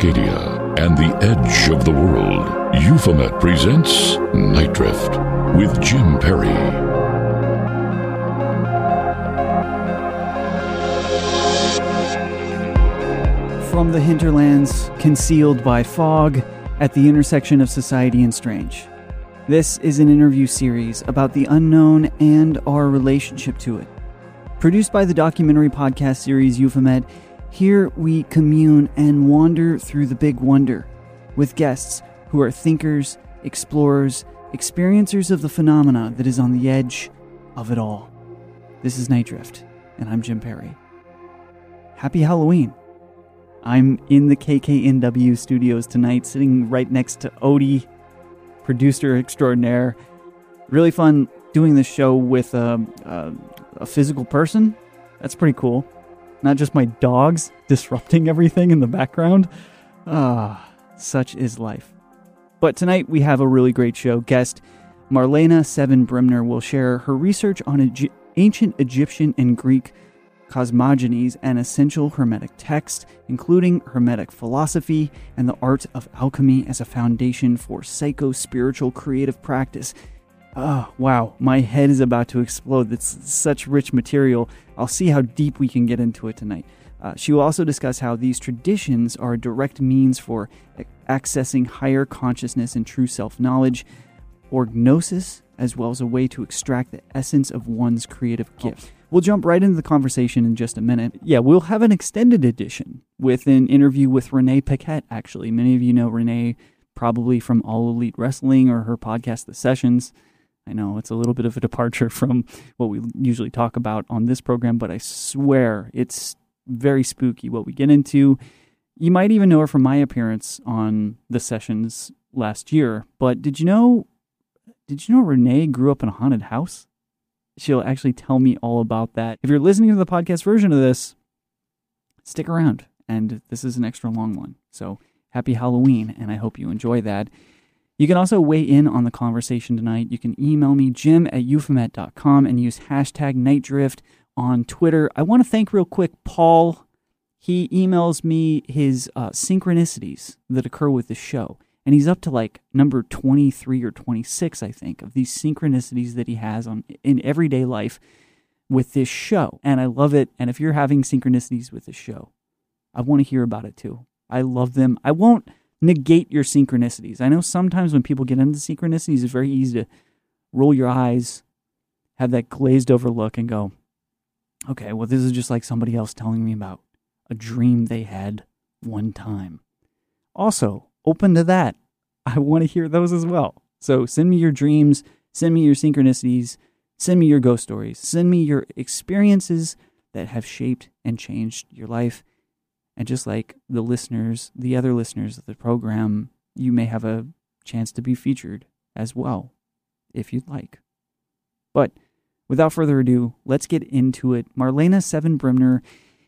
Cascadia and the edge of the world, Euphomet presents Nite Drift with Jim Perry. From the hinterlands, concealed by fog, at the intersection of society and strange. This is an interview series about the unknown and our relationship to it. Produced by the documentary podcast series Euphomet, here we commune and wander through the big wonder with guests who are thinkers, explorers, experiencers of the phenomena that is on the edge of it all. This is Nite Drift, and I'm Jim Perry. Happy Halloween! I'm in the KKNW studios tonight, sitting right next to Odie, producer extraordinaire. Really fun doing this show with a, a, a physical person. That's pretty cool not just my dogs disrupting everything in the background. Ah, such is life. But tonight we have a really great show. Guest Marlena Seven Bremner will share her research on ancient Egyptian and Greek cosmogonies and essential Hermetic texts, including Hermetic philosophy and the art of alchemy as a foundation for psycho spiritual creative practice Oh, wow. My head is about to explode. It's such rich material. I'll see how deep we can get into it tonight. Uh, she will also discuss how these traditions are a direct means for accessing higher consciousness and true self knowledge, or gnosis, as well as a way to extract the essence of one's creative gift. We'll jump right into the conversation in just a minute. Yeah, we'll have an extended edition with an interview with Renee Paquette, actually. Many of you know Renee probably from All Elite Wrestling or her podcast, The Sessions. I know it's a little bit of a departure from what we usually talk about on this program, but I swear it's very spooky what we get into. You might even know her from my appearance on the sessions last year. But did you know? Did you know Renee grew up in a haunted house? She'll actually tell me all about that. If you're listening to the podcast version of this, stick around. And this is an extra long one. So happy Halloween, and I hope you enjoy that. You can also weigh in on the conversation tonight. You can email me, jim at euphomet.com, and use hashtag nightdrift on Twitter. I want to thank real quick Paul. He emails me his uh, synchronicities that occur with the show. And he's up to like number 23 or 26, I think, of these synchronicities that he has on in everyday life with this show. And I love it. And if you're having synchronicities with this show, I want to hear about it too. I love them. I won't negate your synchronicities. I know sometimes when people get into synchronicities, it's very easy to roll your eyes, have that glazed over look, and go, okay, well, this is just like somebody else telling me about a dream they had one time. Also, open to that. I want to hear those as well. So send me your dreams, send me your synchronicities, send me your ghost stories, send me your experiences that have shaped and changed your life. And just like the listeners, the other listeners of the program, you may have a chance to be featured as well, if you'd like. But without further ado, let's get into it. Marlena Seven Bremner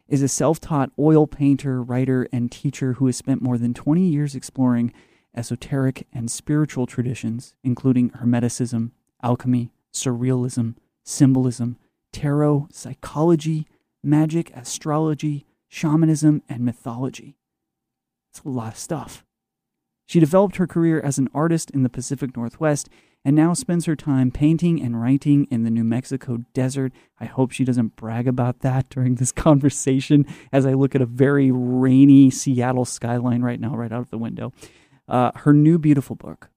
is a self taught oil painter, writer, and teacher who has spent more than 20 years exploring esoteric and spiritual traditions, including Hermeticism, alchemy, surrealism, symbolism, tarot, psychology, magic, astrology, shamanism, and mythology. It's a lot of stuff. She developed her career as an artist in the Pacific Northwest and now spends her time painting and writing in the New Mexico desert. I hope she doesn't brag about that during this conversation as I look at a very rainy Seattle skyline right now, right out of the window. Uh, her new beautiful book,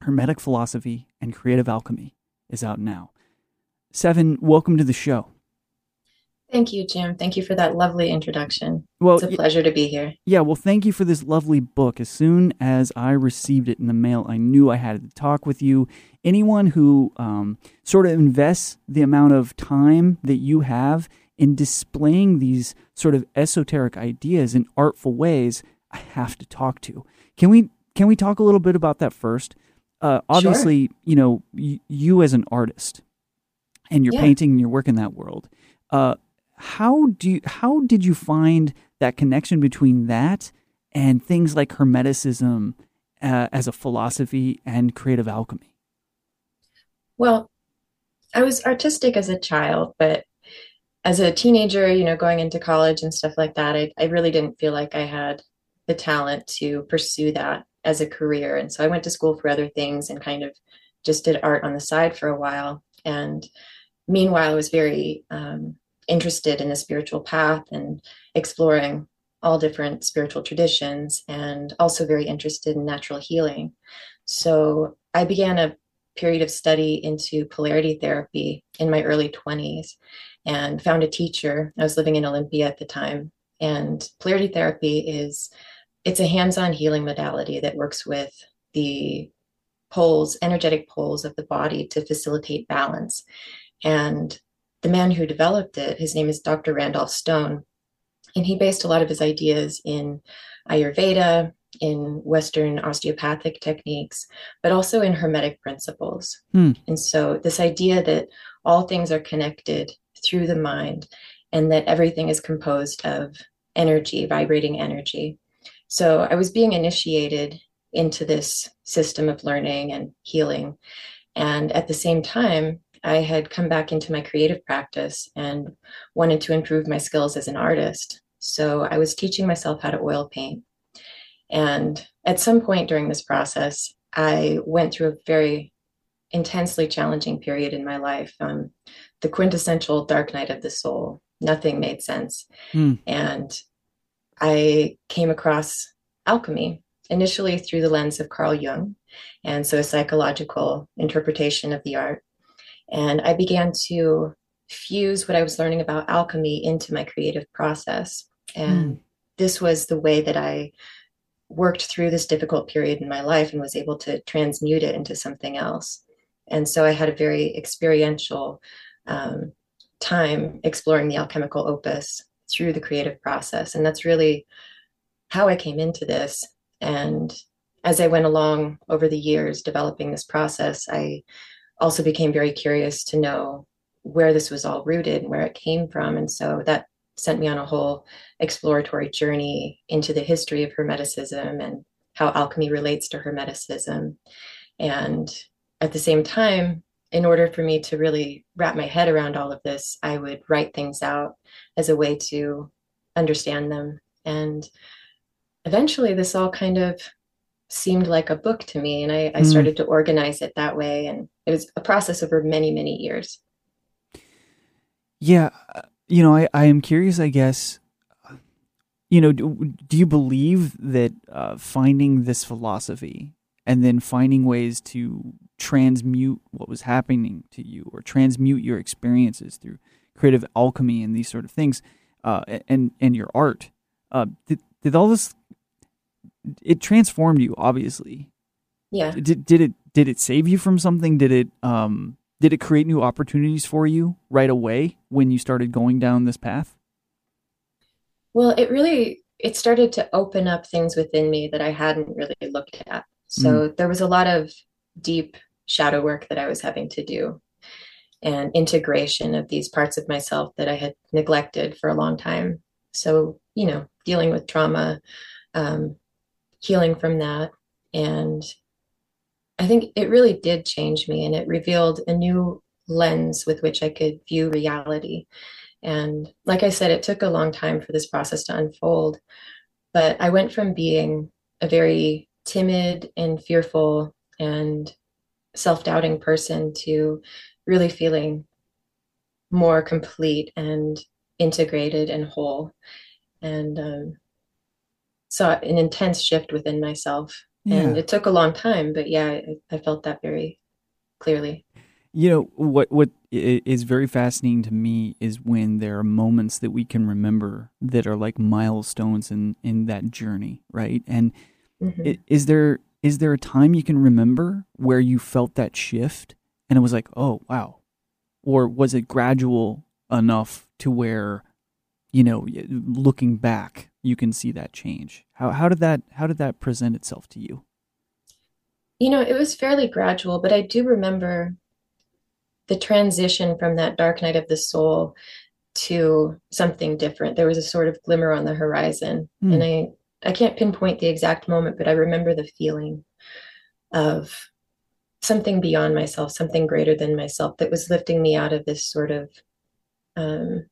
Hermetic Philosophy and Creative Alchemy, is out now. Seven, welcome to the show. Thank you, Jim. Thank you for that lovely introduction. Well, it's a pleasure to be here. Yeah, well, thank you for this lovely book. As soon as I received it in the mail, I knew I had to talk with you. Anyone who um, sort of invests the amount of time that you have in displaying these sort of esoteric ideas in artful ways, I have to talk to. Can we can we talk a little bit about that first? Uh, obviously, sure. you know, y- you as an artist, and you're yeah. painting and you're working that world. Uh, how do you, how did you find that connection between that and things like hermeticism uh, as a philosophy and creative alchemy well i was artistic as a child but as a teenager you know going into college and stuff like that i, I really didn't feel like i had the talent to pursue that as a career. And so I went to school for other things and kind of just did art on the side for a while. And meanwhile, I was very um, interested in the spiritual path and exploring all different spiritual traditions and also very interested in natural healing. So I began a period of study into polarity therapy in my early 20s and found a teacher. I was living in Olympia at the time. And polarity therapy is it's a hands-on healing modality that works with the poles, energetic poles of the body to facilitate balance. And the man who developed it, his name is Dr. Randolph Stone, and he based a lot of his ideas in Ayurveda, in Western osteopathic techniques, but also in Hermetic principles. Hmm. And so, this idea that all things are connected through the mind and that everything is composed of energy, vibrating energy. So, I was being initiated into this system of learning and healing. And at the same time, I had come back into my creative practice and wanted to improve my skills as an artist. So I was teaching myself how to oil paint. And at some point during this process, I went through a very intensely challenging period in my life. Um, the quintessential dark night of the soul. Nothing made sense. Hmm. And I came across alchemy initially through the lens of Carl Jung, and so a psychological interpretation of the art. And I began to fuse what I was learning about alchemy into my creative process. And mm. this was the way that I worked through this difficult period in my life and was able to transmute it into something else. And so I had a very experiential um, time exploring the alchemical opus through the creative process. And that's really how I came into this. And as I went along over the years developing this process, I also became very curious to know where this was all rooted and where it came from. And so that sent me on a whole exploratory journey into the history of Hermeticism and how alchemy relates to Hermeticism. And at the same time, in order for me to really wrap my head around all of this, I would write things out as a way to understand them. And eventually, this all kind of seemed like a book to me. And I, I mm. started to organize it that way. And it was a process over many, many years. Yeah. You know, I, I am curious, I guess, you know, do, do you believe that uh, finding this philosophy and then finding ways to transmute what was happening to you or transmute your experiences through creative alchemy and these sort of things uh, and and your art uh, did, did all this it transformed you obviously. Yeah. Did, did it did it save you from something? Did it um did it create new opportunities for you right away when you started going down this path? Well it really it started to open up things within me that i hadn't really looked at. So mm. there was a lot of deep shadow work that I was having to do and integration of these parts of myself that I had neglected for a long time. So, you know, dealing with trauma, um, healing from that. And I think it really did change me and it revealed a new lens with which I could view reality. And like I said, it took a long time for this process to unfold. But I went from being a very timid and fearful and self-doubting person to really feeling more complete and integrated and whole and um, saw an intense shift within myself yeah. and it took a long time but yeah I, I felt that very clearly you know what what is very fascinating to me is when there are moments that we can remember that are like milestones in in that journey right and mm-hmm. is there is there a time you can remember where you felt that shift and it was like, oh, wow? Or was it gradual enough to where, you know, looking back, you can see that change? How, how did that how did that present itself to you? You know, it was fairly gradual, but I do remember the transition from that dark night of the soul to something different. There was a sort of glimmer on the horizon. Mm. And I I can't pinpoint the exact moment, but I remember the feeling of something beyond myself, something greater than myself that was lifting me out of this sort of um,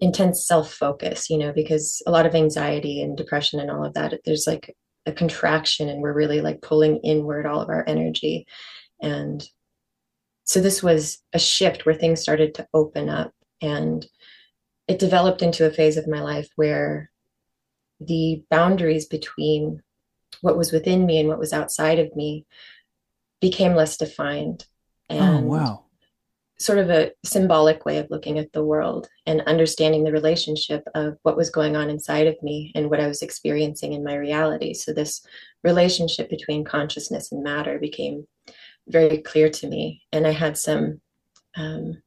intense self focus, you know, because a lot of anxiety and depression and all of that, there's like a contraction and we're really like pulling inward all of our energy. And so this was a shift where things started to open up and it developed into a phase of my life where the boundaries between what was within me and what was outside of me became less defined Oh, and wow. Sort of a symbolic way of looking at the world and understanding the relationship of what was going on inside of me and what I was experiencing in my reality. So, this relationship between consciousness and matter became very clear to me. And I had some, um,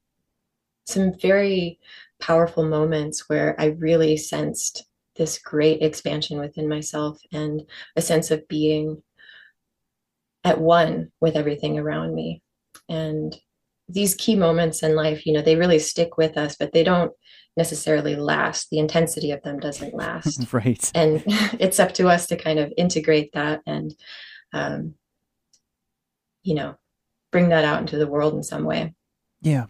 some very powerful moments where I really sensed this great expansion within myself and a sense of being at one with everything around me. And these key moments in life, you know, they really stick with us, but they don't necessarily last. The intensity of them doesn't last. right. And it's up to us to kind of integrate that and, um, you know, bring that out into the world in some way. Yeah.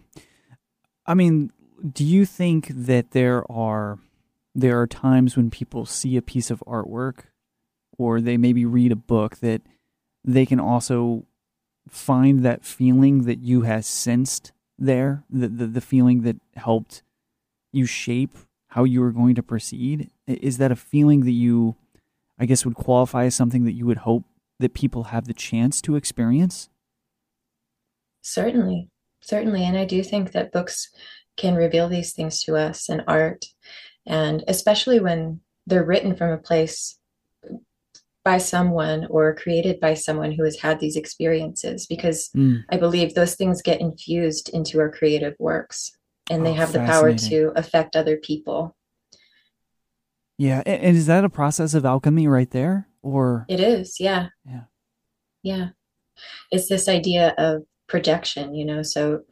I mean, do you think that there are there are times when people see a piece of artwork or they maybe read a book that they can also find that feeling that you has sensed there, the the, the feeling that helped you shape how you were going to proceed? Is that a feeling that you I guess would qualify as something that you would hope that people have the chance to experience? Certainly, certainly. And I do think that books can reveal these things to us and art, and especially when they're written from a place by someone or created by someone who has had these experiences, because Mm. I believe those things get infused into our creative works and they Oh, have the power to affect other people. Yeah, and is that a process of alchemy right there or It is, yeah. Yeah. Yeah. It's this idea of projection, you know. So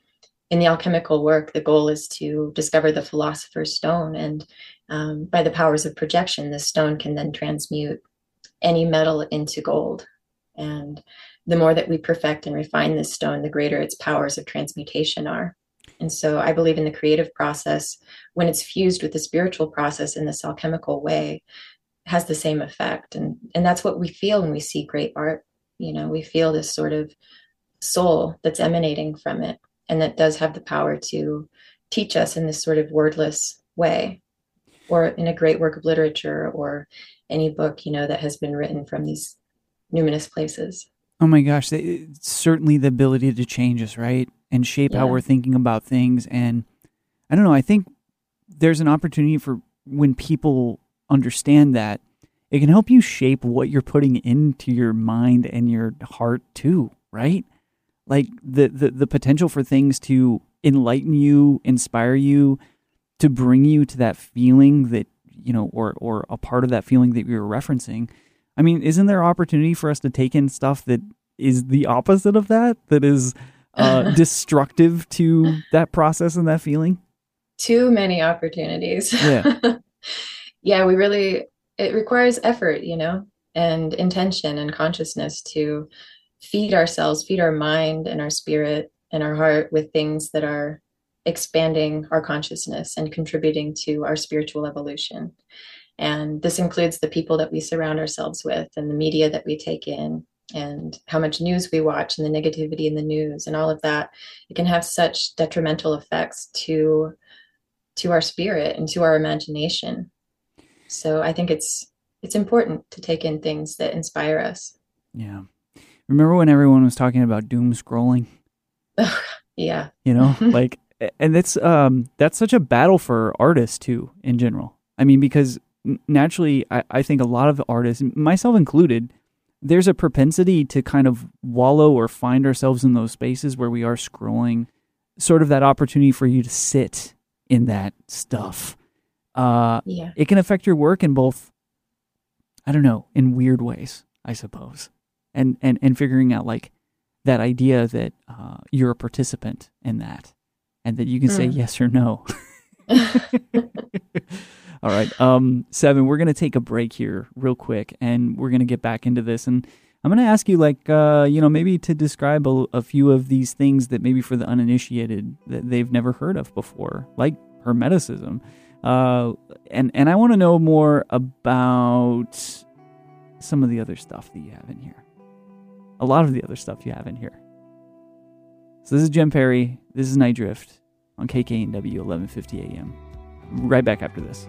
in the alchemical work, the goal is to discover the philosopher's stone. And um, by the powers of projection, the stone can then transmute any metal into gold. And the more that we perfect and refine this stone, the greater its powers of transmutation are. And so I believe in the creative process, when it's fused with the spiritual process in this alchemical way, has the same effect. And and that's what we feel when we see great art. You know, we feel this sort of soul that's emanating from it and that does have the power to teach us in this sort of wordless way or in a great work of literature or any book you know that has been written from these numinous places Oh my gosh, they- certainly the ability to change us, right? And shape how we're thinking about things. And I don't know, I think there's an opportunity for when people understand that, it can help you shape what you're putting into your mind and your heart too, right? Like the, the, the potential for things to enlighten you, inspire you, to bring you to that feeling that, you know, or, or a part of that feeling that you were referencing. I mean, isn't there opportunity for us to take in stuff that is the opposite of that, that is uh, destructive to that process and that feeling? too many opportunities Yeah. yeah we really it requires effort you know and intention and consciousness to feed ourselves feed our mind and our spirit and our heart with things that are expanding our consciousness and contributing to our spiritual evolution. And this includes the people that we surround ourselves with and the media that we take in and how much news we watch and the negativity in the news and all of that. It can have such detrimental effects to to our spirit and to our imagination. So i think it's it's important to take in things that inspire us. Yeah. Remember when everyone was talking about doom scrolling? yeah. You know, like, and that's um that's such a battle for artists too in general. I mean, because naturally, I, I think a lot of artists, myself included, there's a propensity to kind of wallow or find ourselves in those spaces where we are scrolling, sort of that opportunity for you to sit in that stuff. Uh, yeah it can affect your work in both i don't know in weird ways i suppose and and and figuring out like that idea that uh, you're a participant in that and that you can say Hmm. yes or no all right um seven we're gonna take a break here real quick and we're gonna get back into this and i'm gonna ask you like uh you know maybe to describe a, a few of these things that maybe for the uninitiated that they've never heard of before like hermeticism Uh, and and I want to know more about some of the other stuff that you have in here. A lot of the other stuff you have in here. So this is Jim Perry. This is Nite Drift on KKNW 1150 AM. Right back after this.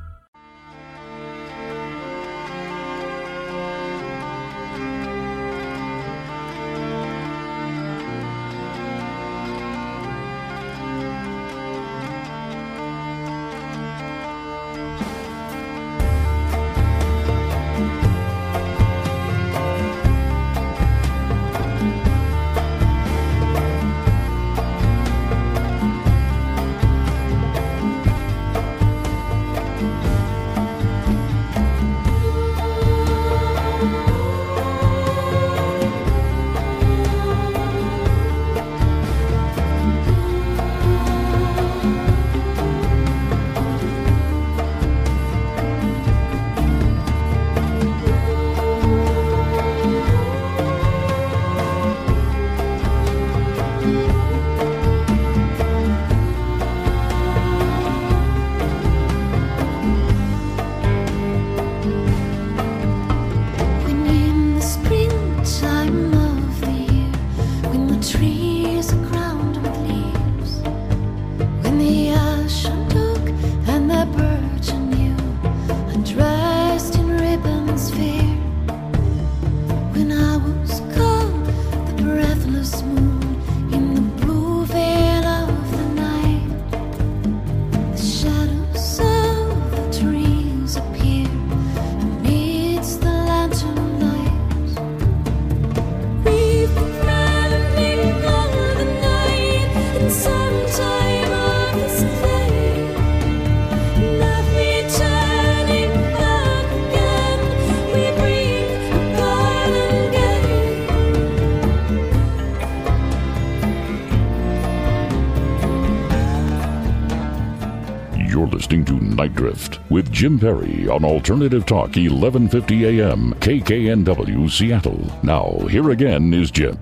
Drift with Jim Perry on Alternative Talk 1150 AM KKNW Seattle. Now, here again is Jim.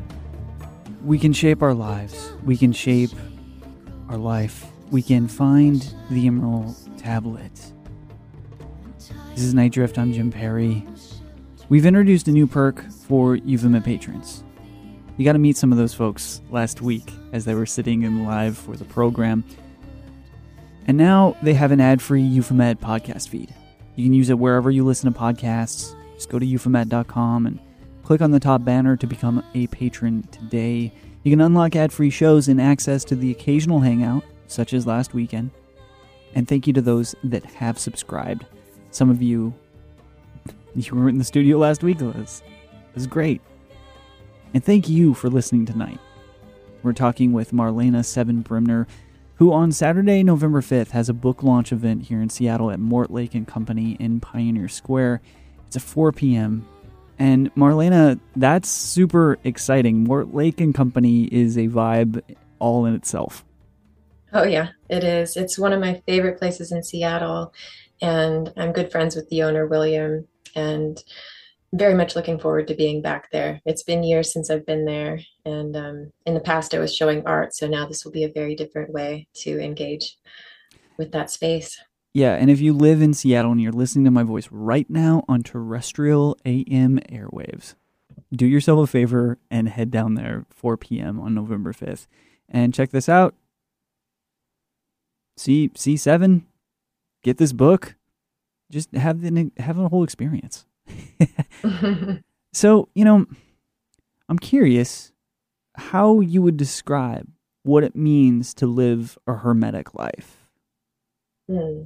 we can shape our lives. We can shape our life. We can find the Emerald Tablet. This is Nite Drift. I'm Jim Perry. We've introduced a new perk for Euphomet patrons. You got to meet some of those folks last week as they were sitting in live for the program. And now they have an ad free Euphomet podcast feed. You can use it wherever you listen to podcasts. Just go to euphomet.com and click on the top banner to become a patron today. You can unlock ad free shows and access to the occasional hangout, such as last weekend. And thank you to those that have subscribed. Some of you, you were in the studio last week, Liz. It was great. And thank you for listening tonight. We're talking with Marlena Seven Bremner, who on Saturday, November 5th, has a book launch event here in Seattle at Mortlake and Company in Pioneer Square. It's at 4 p.m. And Marlena, that's super exciting. Mortlake and Company is a vibe all in itself. Oh, yeah, it is. It's one of my favorite places in Seattle. And I'm good friends with the owner, William. And very much looking forward to being back there. It's been years since I've been there, and um, in the past I was showing art, so now this will be a very different way to engage with that space. Yeah, and if you live in Seattle and you're listening to my voice right now on terrestrial AM airwaves, do yourself a favor and head down there 4 p.m. on November 5th and check this out. See C7, get this book. Just have the have a whole experience. so, you know, I'm curious how you would describe what it means to live a hermetic life. Hmm.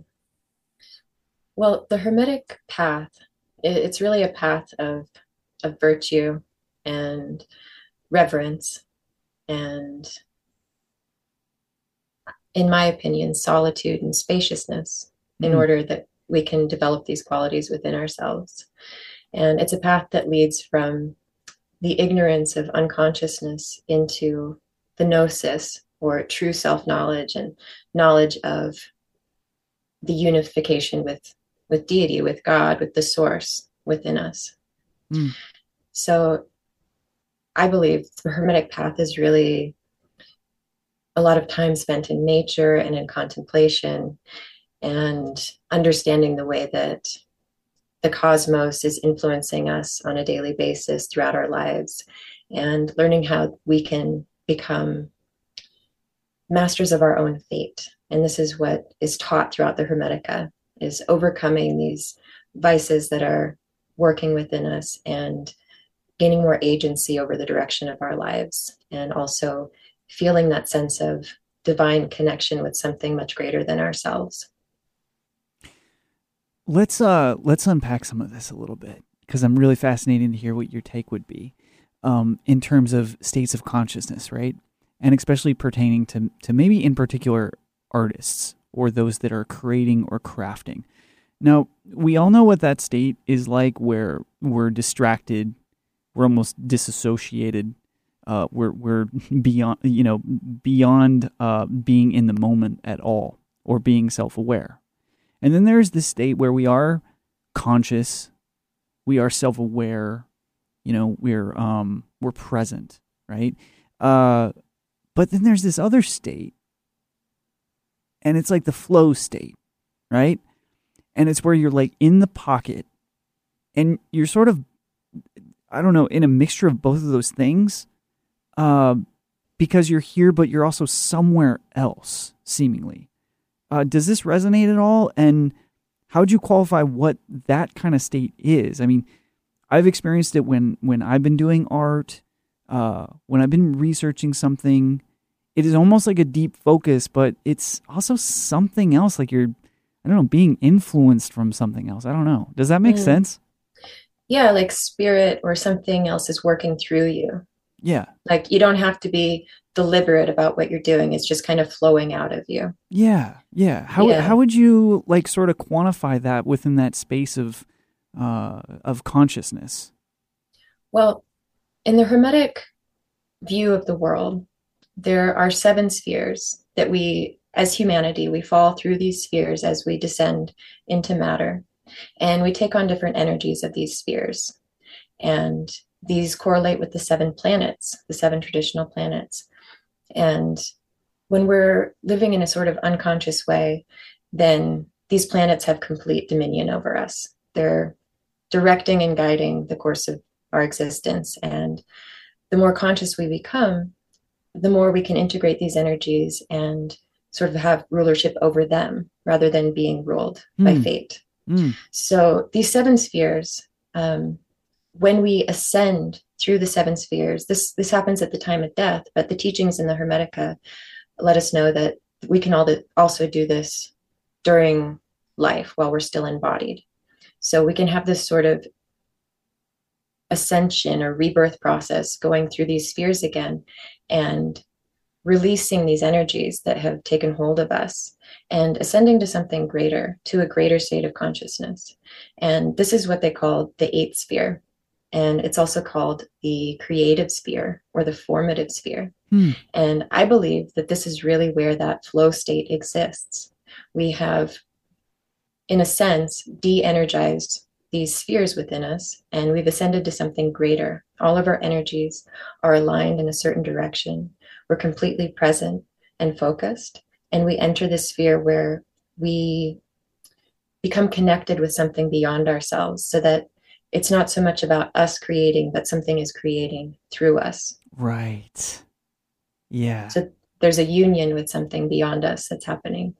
Well, the hermetic path, it's really a path of of virtue and reverence and in my opinion, solitude and spaciousness mm-hmm. in order that we can develop these qualities within ourselves. And it's a path that leads from the ignorance of unconsciousness into the gnosis or true self knowledge and knowledge of the unification with with deity with god with the source within us mm. so i believe the hermetic path is really a lot of time spent in nature and in contemplation and understanding the way that the cosmos is influencing us on a daily basis throughout our lives and learning how we can become masters of our own fate. And this is what is taught throughout the hermetica is overcoming these vices that are working within us and gaining more agency over the direction of our lives and also feeling that sense of divine connection with something much greater than ourselves Let's uh let's unpack some of this a little bit because I'm really fascinated to hear what your take would be um, in terms of states of consciousness, right? And especially pertaining to to maybe in particular artists or those that are creating or crafting. Now, we all know what that state is like where we're distracted, we're almost disassociated, uh, we're we're beyond you know beyond uh, being in the moment at all or being self-aware and then there's this state where we are conscious, we are self-aware, you know, we're um we're present, right? Uh but then there's this other state and it's like the flow state, right? And it's where you're like in the pocket and you're sort of I don't know, in a mixture of both of those things. Uh, because you're here, but you're also somewhere else, seemingly. Uh, does this resonate at all? And how would you qualify what that kind of state is? I mean, I've experienced it when when I've been doing art, uh, when I've been researching something. It is almost like a deep focus, but it's also something else. Like you're, I don't know, being influenced from something else. I don't know. Does that make mm. sense? Yeah, like spirit or something else is working through you. Yeah. Like you don't have to be deliberate about what you're doing. It's just kind of flowing out of you. Yeah. Yeah. How yeah. how would you like sort of quantify that within that space of uh of consciousness? Well, in the hermetic view of the world, there are seven spheres that we as humanity we fall through these spheres as we descend into matter and we take on different energies of these spheres and these correlate with the seven planets the seven traditional planets and when we're living in a sort of unconscious way, then these planets have complete dominion over us. They're directing and guiding the course of our existence. And the more conscious we become, the more we can integrate these energies and sort of have rulership over them rather than being ruled mm. by hmm. fate. Mm. So these seven spheres, um, when we ascend through the seven spheres, this this happens at the time of death, but the teachings in the Hermetica let us know that we can all also do this during life while we're still embodied. So we can have this sort of ascension or rebirth process going through these spheres again and releasing these energies that have taken hold of us and ascending to something greater, to a greater state of consciousness. And this is what they call the eighth sphere. And it's also called the creative sphere or the formative sphere. Hmm. And I believe that this is really where that flow state exists. We have, in a sense, de energized these spheres within us and we've ascended to something greater. All of our energies are aligned in a certain direction. We're completely present and focused. And we enter this sphere where we become connected with something beyond ourselves so that it's not so much about us creating, but something is creating through us. Right. Yeah. So there's a union with something beyond us that's happening.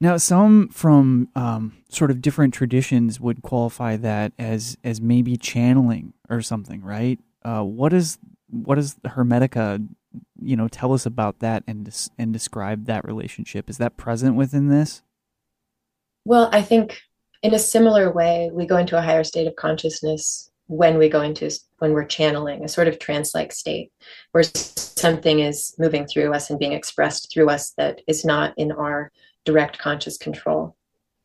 Now, some from um, sort of different traditions would qualify that as as maybe channeling or something, right? Uh, what is what does Hermetica, you know, tell us about that and and describe that relationship? Is that present within this? Well, I think in a similar way, we go into a higher state of consciousness when we go into when we're channeling a sort of trance-like state where something is moving through us and being expressed through us that is not in our direct conscious control.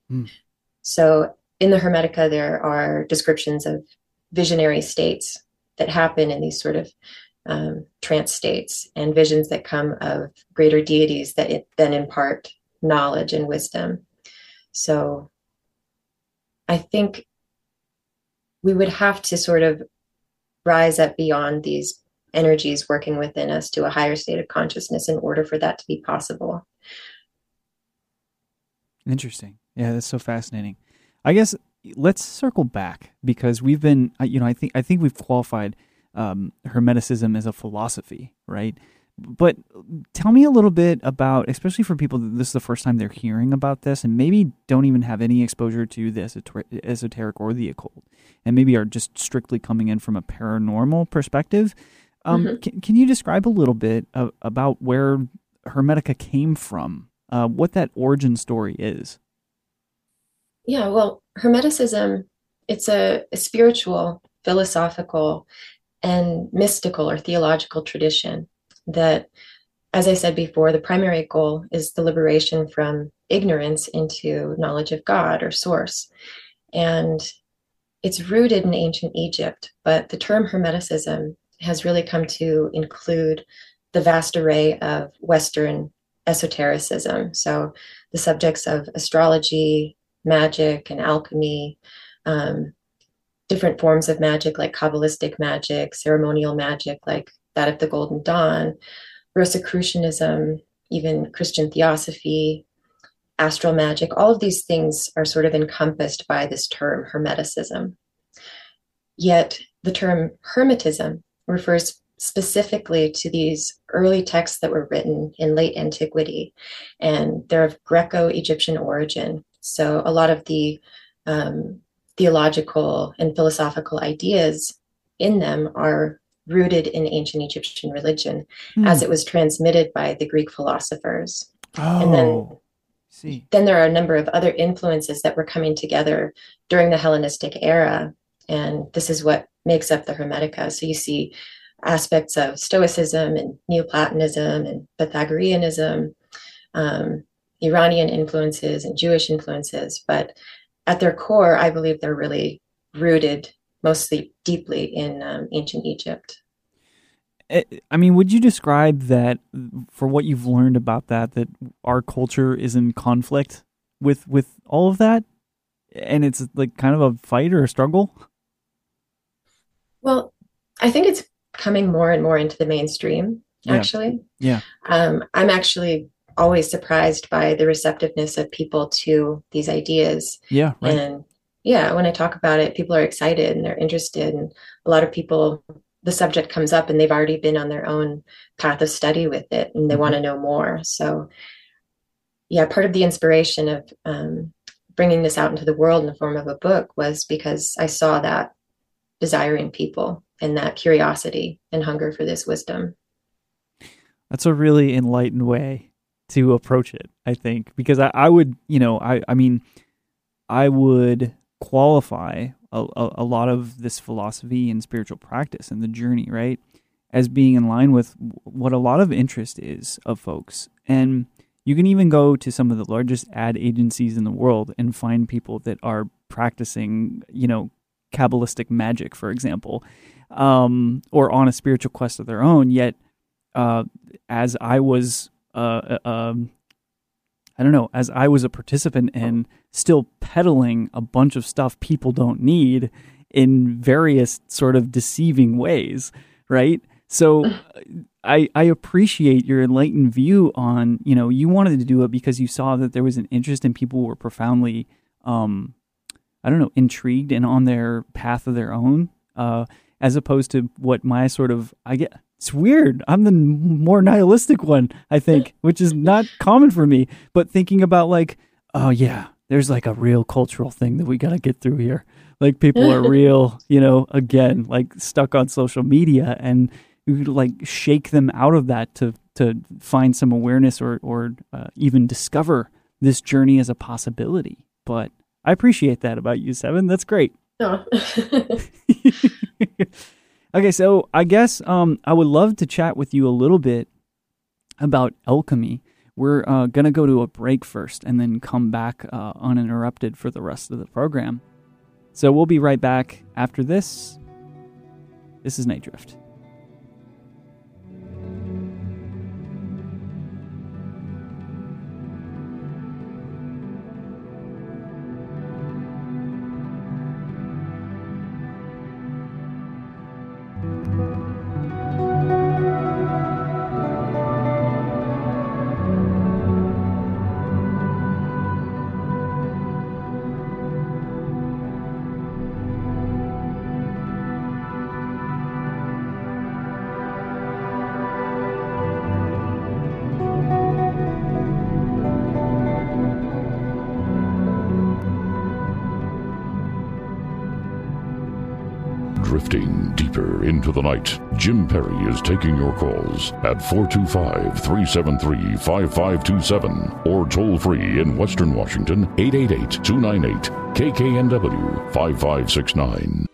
Mm. So in the Hermetica, there are descriptions of visionary states that happen in these sort of um, trance states and visions that come of greater deities that it, then impart knowledge and wisdom. So I think we would have to sort of rise up beyond these energies working within us to a higher state of consciousness in order for that to be possible. Interesting. Yeah, that's so fascinating. I guess let's circle back because we've been, you know, I think I think we've qualified um, Hermeticism as a philosophy, right? But tell me a little bit about, especially for people that this is the first time they're hearing about this, and maybe don't even have any exposure to the esoteric or the occult, and maybe are just strictly coming in from a paranormal perspective. Um, Mhm. can, can you describe a little bit of, about where Hermetica came from, uh, what that origin story is? Yeah, well, Hermeticism, it's a, a spiritual, philosophical, and mystical or theological tradition that, as I said before, the primary goal is the liberation from ignorance into knowledge of God or source. And it's rooted in ancient Egypt, but the term Hermeticism has really come to include the vast array of Western esotericism. So the subjects of astrology, magic, and alchemy, um, different forms of magic like Kabbalistic magic, ceremonial magic like that of the Golden Dawn, Rosicrucianism, even Christian theosophy, astral magic, all of these things are sort of encompassed by this term Hermeticism. Yet the term Hermetism refers specifically to these early texts that were written in late antiquity, and they're of Greco Egyptian origin. So a lot of the um, theological and philosophical ideas in them are rooted in ancient Egyptian religion Hmm. as it was transmitted by the Greek philosophers. Oh, And then see. then there are a number of other influences that were coming together during the Hellenistic era. And this is what makes up the Hermetica. So you see aspects of Stoicism and Neoplatonism and Pythagoreanism, um, Iranian influences and Jewish influences. But at their core, I believe they're really rooted mostly deeply in um, ancient Egypt. Eh, I mean, would you describe that for what you've learned about that that our culture is in conflict with with all of that, and it's like kind of a fight or a struggle? Well, I think it's coming more and more into the mainstream, Yeah. actually. Yeah. Um, I'm actually always surprised by the receptiveness of people to these ideas. Yeah, right. And yeah, when I talk about it, people are excited and they're interested. And a lot of people, the subject comes up and they've already been on their own path of study with it and they want to know more. So, yeah, part of the inspiration of um, bringing this out into the world in the form of a book was because I saw that desiring people and that curiosity and hunger for this wisdom. That's a really enlightened way to approach it, I think, because I, I would, you know, I, I mean, I would qualify a, a, a lot of this philosophy and spiritual practice and the journey, right, as being in line with what a lot of interest is of folks. And you can even go to some of the largest ad agencies in the world and find people that are practicing, you know, Kabbalistic magic, for example, um, or on a spiritual quest of their own. Yet, uh, as I was, uh, uh, um, I don't know, as I was a participant in still peddling a bunch of stuff people don't need in various sort of deceiving ways, right? So I I appreciate your enlightened view on, you know, you wanted to do it because you saw that there was an interest and people were profoundly um I don't know, intrigued and on their path of their own. Uh as opposed to what my sort of I get it's weird. I'm the more nihilistic one, I think, which is not common for me, but thinking about like, oh yeah, there's like a real cultural thing that we got to get through here. Like people are real, you know, again, like stuck on social media and you like shake them out of that to to find some awareness or or uh, even discover this journey as a possibility. But I appreciate that about you, Seven. That's great. Oh. okay, so I guess um, I would love to chat with you a little bit about alchemy. We're uh, going to go to a break first and then come back uh, uninterrupted for the rest of the program. So we'll be right back after this. This is Nite Drift. Into the night, Jim Perry is taking your calls at 425 373 5527 or toll free in Western Washington 888 298 KKNW 5569.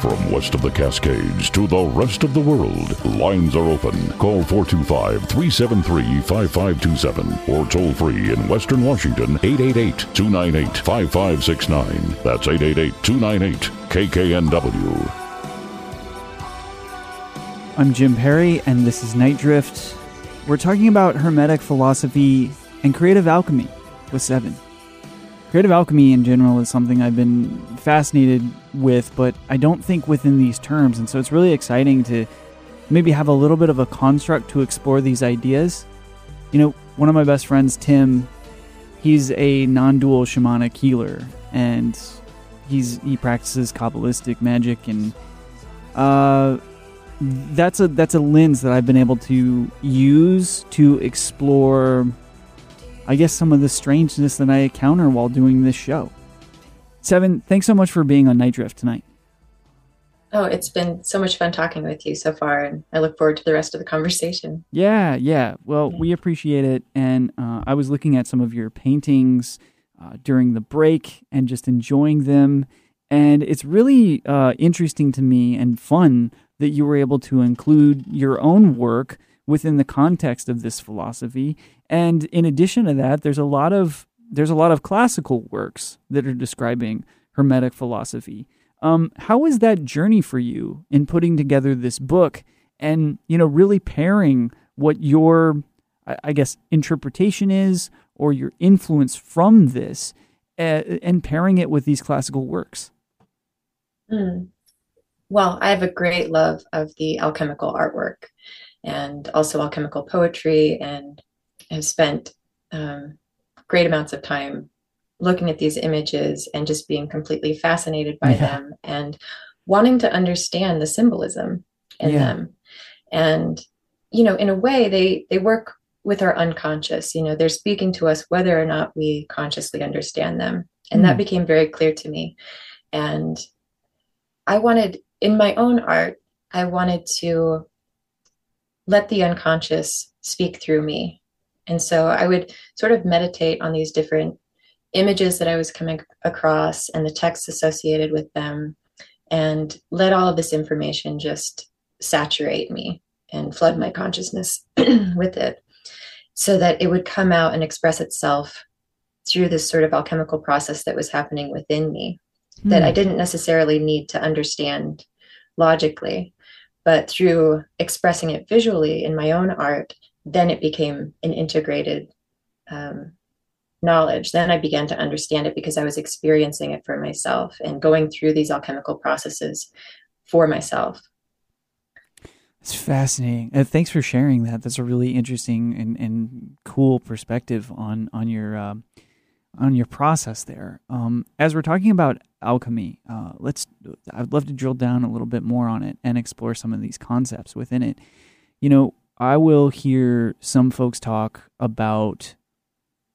From west of the Cascades to the rest of the world, lines are open. Call 425 373 5527 or toll free in Western Washington 888 298 5569. That's 888 298 KKNW. I'm Jim Perry, and this is Nite Drift. We're talking about Hermetic philosophy and creative alchemy with Seven. Creative alchemy in general is something I've been fascinated with, but I don't think within these terms, and so it's really exciting to maybe have a little bit of a construct to explore these ideas. You know, one of my best friends, Tim, he's a non-dual shamanic healer, and he's he practices kabbalistic magic and uh that's a that's a lens that I've been able to use to explore I guess some of the strangeness that I encounter while doing this show. Seven, thanks so much for being on Nite Drift tonight. Oh, it's been so much fun talking with you so far, and I look forward to the rest of the conversation. Yeah, yeah. Well, we appreciate it. And uh, I was looking at some of your paintings uh, during the break and just enjoying them. And it's really uh, interesting to me and fun that you were able to include your own work within the context of this philosophy. And in addition to that, there's a lot of there's a lot of classical works that are describing Hermetic philosophy. Um, how was that journey for you in putting together this book and you know really pairing what your I guess interpretation is or your influence from this uh, and pairing it with these classical works? Mm. Well, I have a great love of the alchemical artwork and also alchemical poetry, and have spent um, great amounts of time looking at these images and just being completely fascinated by yeah. them and wanting to understand the symbolism in yeah. them. And you know, in a way, they they work with our unconscious. You know, they're speaking to us whether or not we consciously understand them, and mm. that hmm. became very clear to me. And I wanted in my own art, I wanted to let the unconscious speak through me. And so I would sort of meditate on these different images that I was coming across and the texts associated with them and let all of this information just saturate me and flood my consciousness with it so that it would come out and express itself through this sort of alchemical process that was happening within me mm. that I hmm. didn't necessarily need to understand logically. But through expressing it visually in my own art, then it became an integrated um, knowledge. Then I began to understand it because I was experiencing it for myself and going through these alchemical processes for myself. It's fascinating. Uh, thanks for sharing that. That's a really interesting and, and cool perspective on on your uh, on your process there. Um, as we're talking about alchemy, uh, let's. I'd love to drill down a little bit more on it and explore some of these concepts within it. You know, I will hear some folks talk about,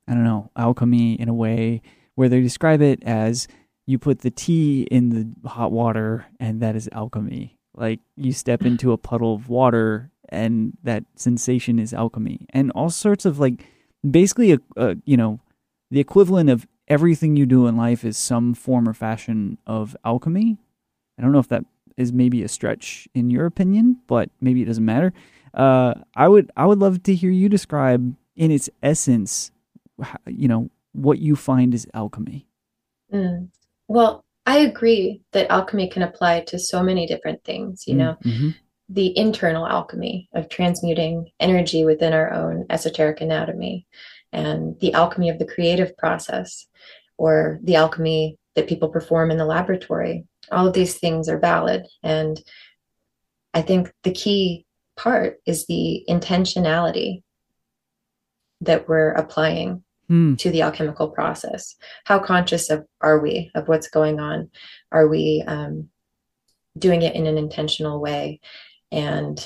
I don't know, alchemy in a way where they describe it as you put the tea in the hot water and that is alchemy. Like you step into a puddle of water and that sensation is alchemy, and all sorts of like basically a, a you know the equivalent of everything you do in life is some form or fashion of alchemy. I don't know if that is maybe a stretch in your opinion, but maybe it doesn't matter. Uh, I would I would love to hear you describe in its essence, you know, what you find is alchemy. Mm. Well, I agree that alchemy can apply to so many different things. You mm, know, mm-hmm. the internal alchemy of transmuting energy within our own esoteric anatomy, and the alchemy of the creative process or the alchemy that people perform in the laboratory. All of these things are valid. And I think the key part is the intentionality that we're applying mm. to the alchemical process. How conscious of are we of what's going on? Are we um, doing it in an intentional way? And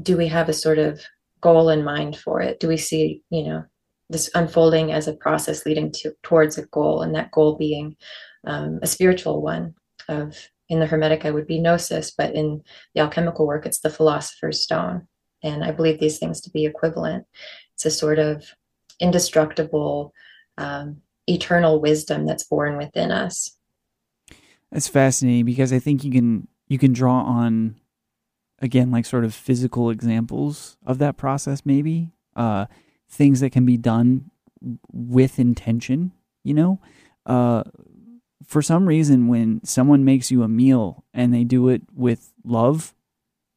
do we have a sort of goal in mind for it? Do we see, you know, this unfolding as a process leading to towards a goal, and that goal being um, a spiritual one of in the Hermetic, I would be gnosis, but in the alchemical work, it's the philosopher's stone. And I believe these things to be equivalent. It's a sort of indestructible, um, eternal wisdom that's born within us. That's fascinating because I think you can you can draw on again like sort of physical examples of that process maybe uh things that can be done with intention, you know? Uh for some reason when someone makes you a meal and they do it with love,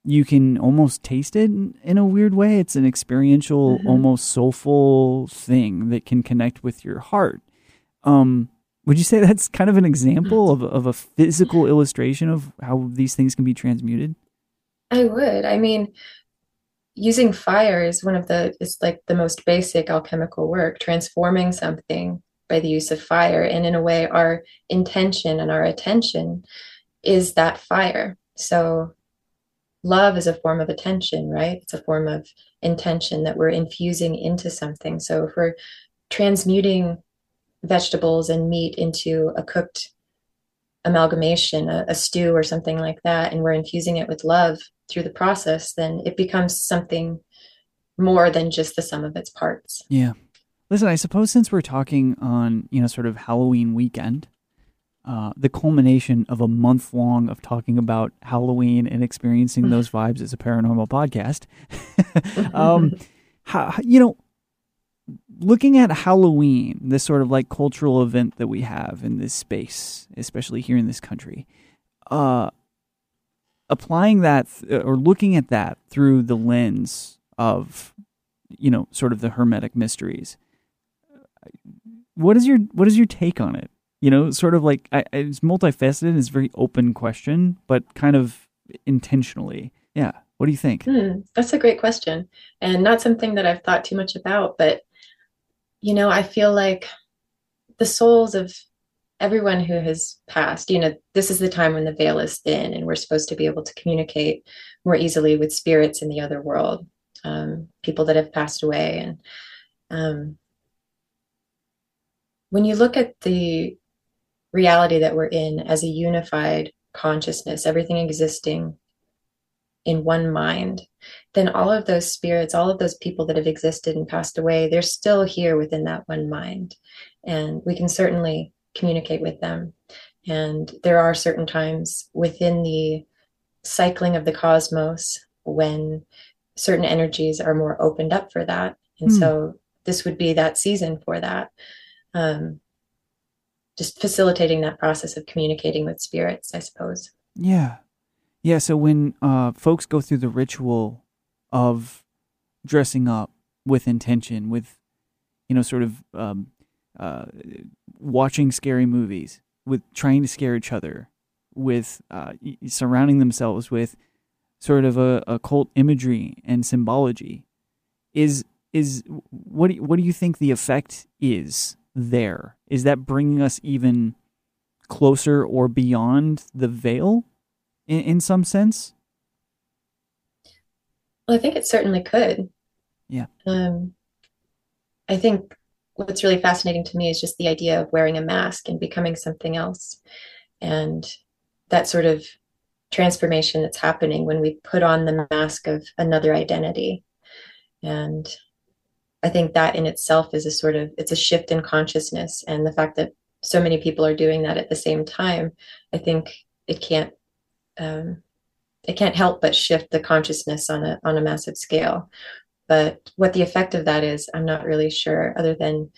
you can almost taste it in, a weird way. It's an experiential, Mhm. almost soulful thing that can connect with your heart. Um, would you say that's kind of an example of, of a physical illustration of how these things can be transmuted? I would. I mean, using fire is one of the, it's like the most basic alchemical work, transforming something by the use of fire. And in a way, our intention and our attention is that fire. So love is a form of attention, right? It's a form of intention that we're infusing into something. So if we're transmuting vegetables and meat into a cooked amalgamation, a, a stew or something like that, and we're infusing it with love through the process, then it becomes something more than just the sum of its parts. Yeah. Listen, I suppose since we're talking on, you know, sort of Halloween weekend, uh, the culmination of a month long of talking about Halloween and experiencing those vibes as a paranormal podcast. um, how, you know, looking at Halloween, this sort of like cultural event that we have in this space, especially here in this country, uh, applying that th- or looking at that through the lens of, you know, sort of the hermetic mysteries. What is your what is your take on it? You know, sort of like I, it's multifaceted. It's a very open question, but kind of intentionally. Yeah. What do you think? Hmm, that's a great question, and not something that I've thought too much about. But, you know, I feel like the souls of everyone who has passed, you know, this is the time when the veil is thin and we're supposed to be able to communicate more easily with spirits in the other world, um, people that have passed away. And um, when you look at the reality that we're in as a unified consciousness, everything existing in one mind, then all of those spirits, all of those people that have existed and passed away, they're still here within that one mind. And we can certainly communicate with them. And there are certain times within the cycling of the cosmos when certain energies are more opened up for that. And Hmm. so this would be that season for that. Um, just facilitating that process of communicating with spirits, I suppose. Yeah. Yeah, so when uh folks go through the ritual of dressing up with intention, with you know, sort of um uh watching scary movies, with trying to scare each other, with uh surrounding themselves with sort of a occult imagery and symbology is is what do you, what do you think the effect is there? Is that bringing us even closer or beyond the veil in, in some sense? Well, I think it certainly could. Yeah. Um, I think what's really fascinating to me is just the idea of wearing a mask and becoming something else. And that sort of transformation that's happening when we put on the mask of another identity. And I think that in itself is a sort of it's a shift in consciousness. And the fact that so many people are doing that at the same time, I think it can't um, it can't help but shift the consciousness on a on a massive scale. But what the effect of that is, I'm not really sure, other than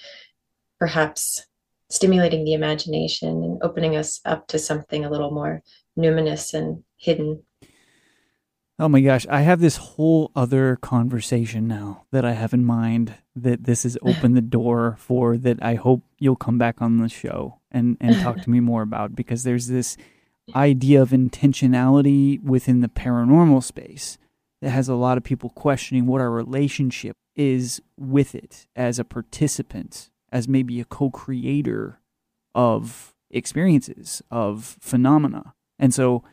perhaps stimulating the imagination and opening us up to something a little more numinous and hidden. Oh my gosh, I have this whole other conversation now that I have in mind that this has opened the door for that I hope you'll come back on the show and and talk to me more about because there's this idea of intentionality within the paranormal space that has a lot of people questioning what our relationship is with it as a participant, as maybe a co-creator of experiences, of phenomena. And so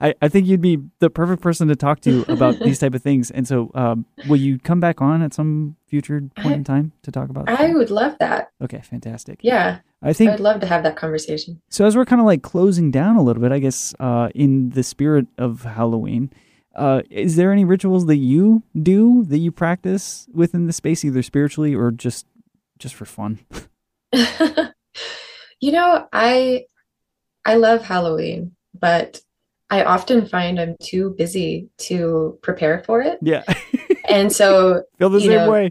I, I think you'd be the perfect person to talk to about these type of things. And so, um, will you come back on at some future point in time to talk about? I would love that. Okay, fantastic. Yeah, I think I'd love to have that conversation. so. As we're kind of like closing down a little bit, I guess, uh, in the spirit of Halloween, uh, is there any rituals that you do that you practice within the space, either spiritually or just just for fun? You know, I I love Halloween, but I often find I'm too busy to prepare for it. Yeah. And so Feel the same know, way.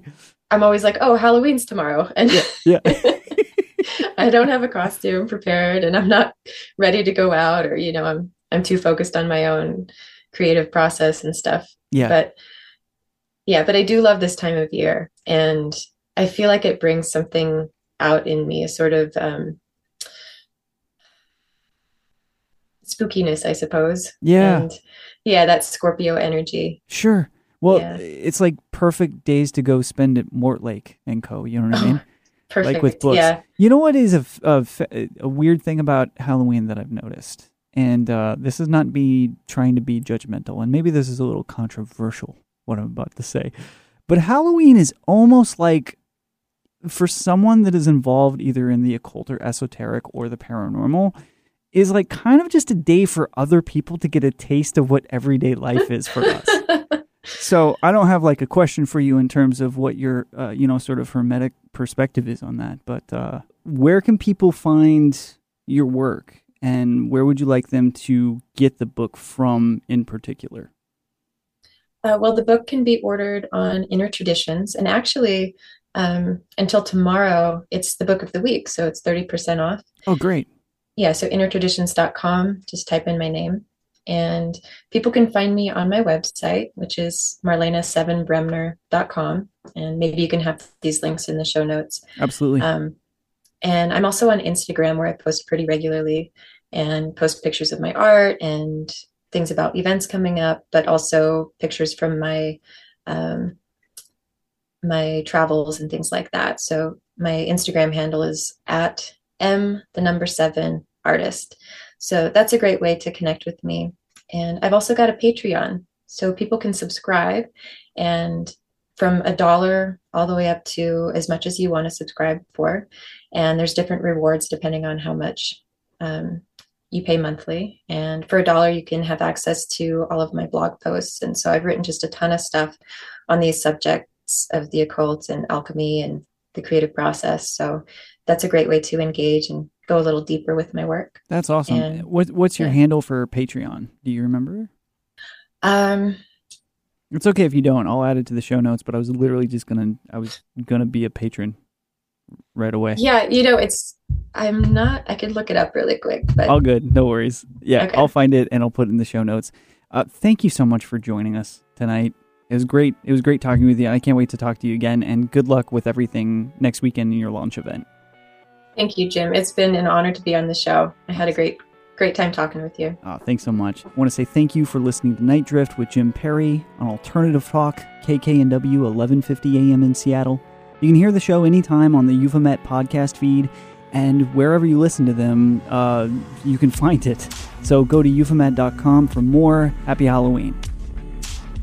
I'm always like, oh, Halloween's tomorrow. And Yeah. I don't have a costume prepared and I'm not ready to go out or, you know, I'm I'm too focused on my own creative process and stuff. Yeah. But yeah, but I do love this time of year and I feel like it brings something out in me, a sort of um spookiness, I suppose. Yeah. And yeah, that Scorpio energy. Sure. Well, Yeah. it's like perfect days to go spend at Mortlake and Co. You know what I mean? Perfect. Like with books. Yeah. You know what is a a weird thing about Halloween that I've noticed? And uh, this is not me trying to be judgmental, and maybe this is a little controversial, what I'm about to say. But Halloween is almost like, for someone that is involved either in the occult or esoteric or the paranormal, is like kind of just a day for other people to get a taste of what everyday life is for us. So I don't have like a question for you in terms of what your uh, you know sort of hermetic perspective is on that, but uh, where can people find your work, and where would you like them to get the book from in particular? Uh, well, the book can be ordered on Inner Traditions, and actually, um, until tomorrow, it's the book of the week, so it's 30% off. Oh, great! Yeah, so innertraditions.com, just type in my name. And people can find me on my website, which is marlena7bremner.com. And maybe you can have these links in the show notes. Absolutely. Um, and I'm also on Instagram where I post pretty regularly and post pictures of my art and things about events coming up, but also pictures from my um, my travels and things like that. So my Instagram handle is at m the number seven artist. So that's a great way to connect with me. And I've also got a Patreon, so people can subscribe and from a dollar all the way up to as much as you want to subscribe for. And there's different rewards depending on how much um, you pay monthly. And for a dollar, you can have access to all of my blog posts. And so I've written just a ton of stuff on these subjects of the occult and alchemy and the creative process. So that's a great way to engage and go a little deeper with my work. That's awesome. and- what What's your yeah. handle for Patreon? Do you remember? Um, It's okay if you don't. I'll add it to the show notes. But I was literally just gonna I was gonna be a patron right away. yeah, you know, it's, I'm not, I could look it up really quick, but All good. No worries. Yeah, Okay. I'll find it and I'll put it in the show notes. Uh, thank you so much for joining us tonight. It was great. It was great talking with you. I can't wait to talk to you again. And good luck with everything next weekend in your launch event. thank you, Jim. It's been an honor to be on the show. I had a great, great time talking with you. Uh, thanks so much. I want to say thank you for listening to Nite Drift with Jim Perry on Alternative Talk, KKNW 1150 AM in Seattle. You can hear the show anytime on the Euphomet podcast feed, and wherever you listen to them, uh, you can find it. So go to euphomet.com for more. Happy Halloween.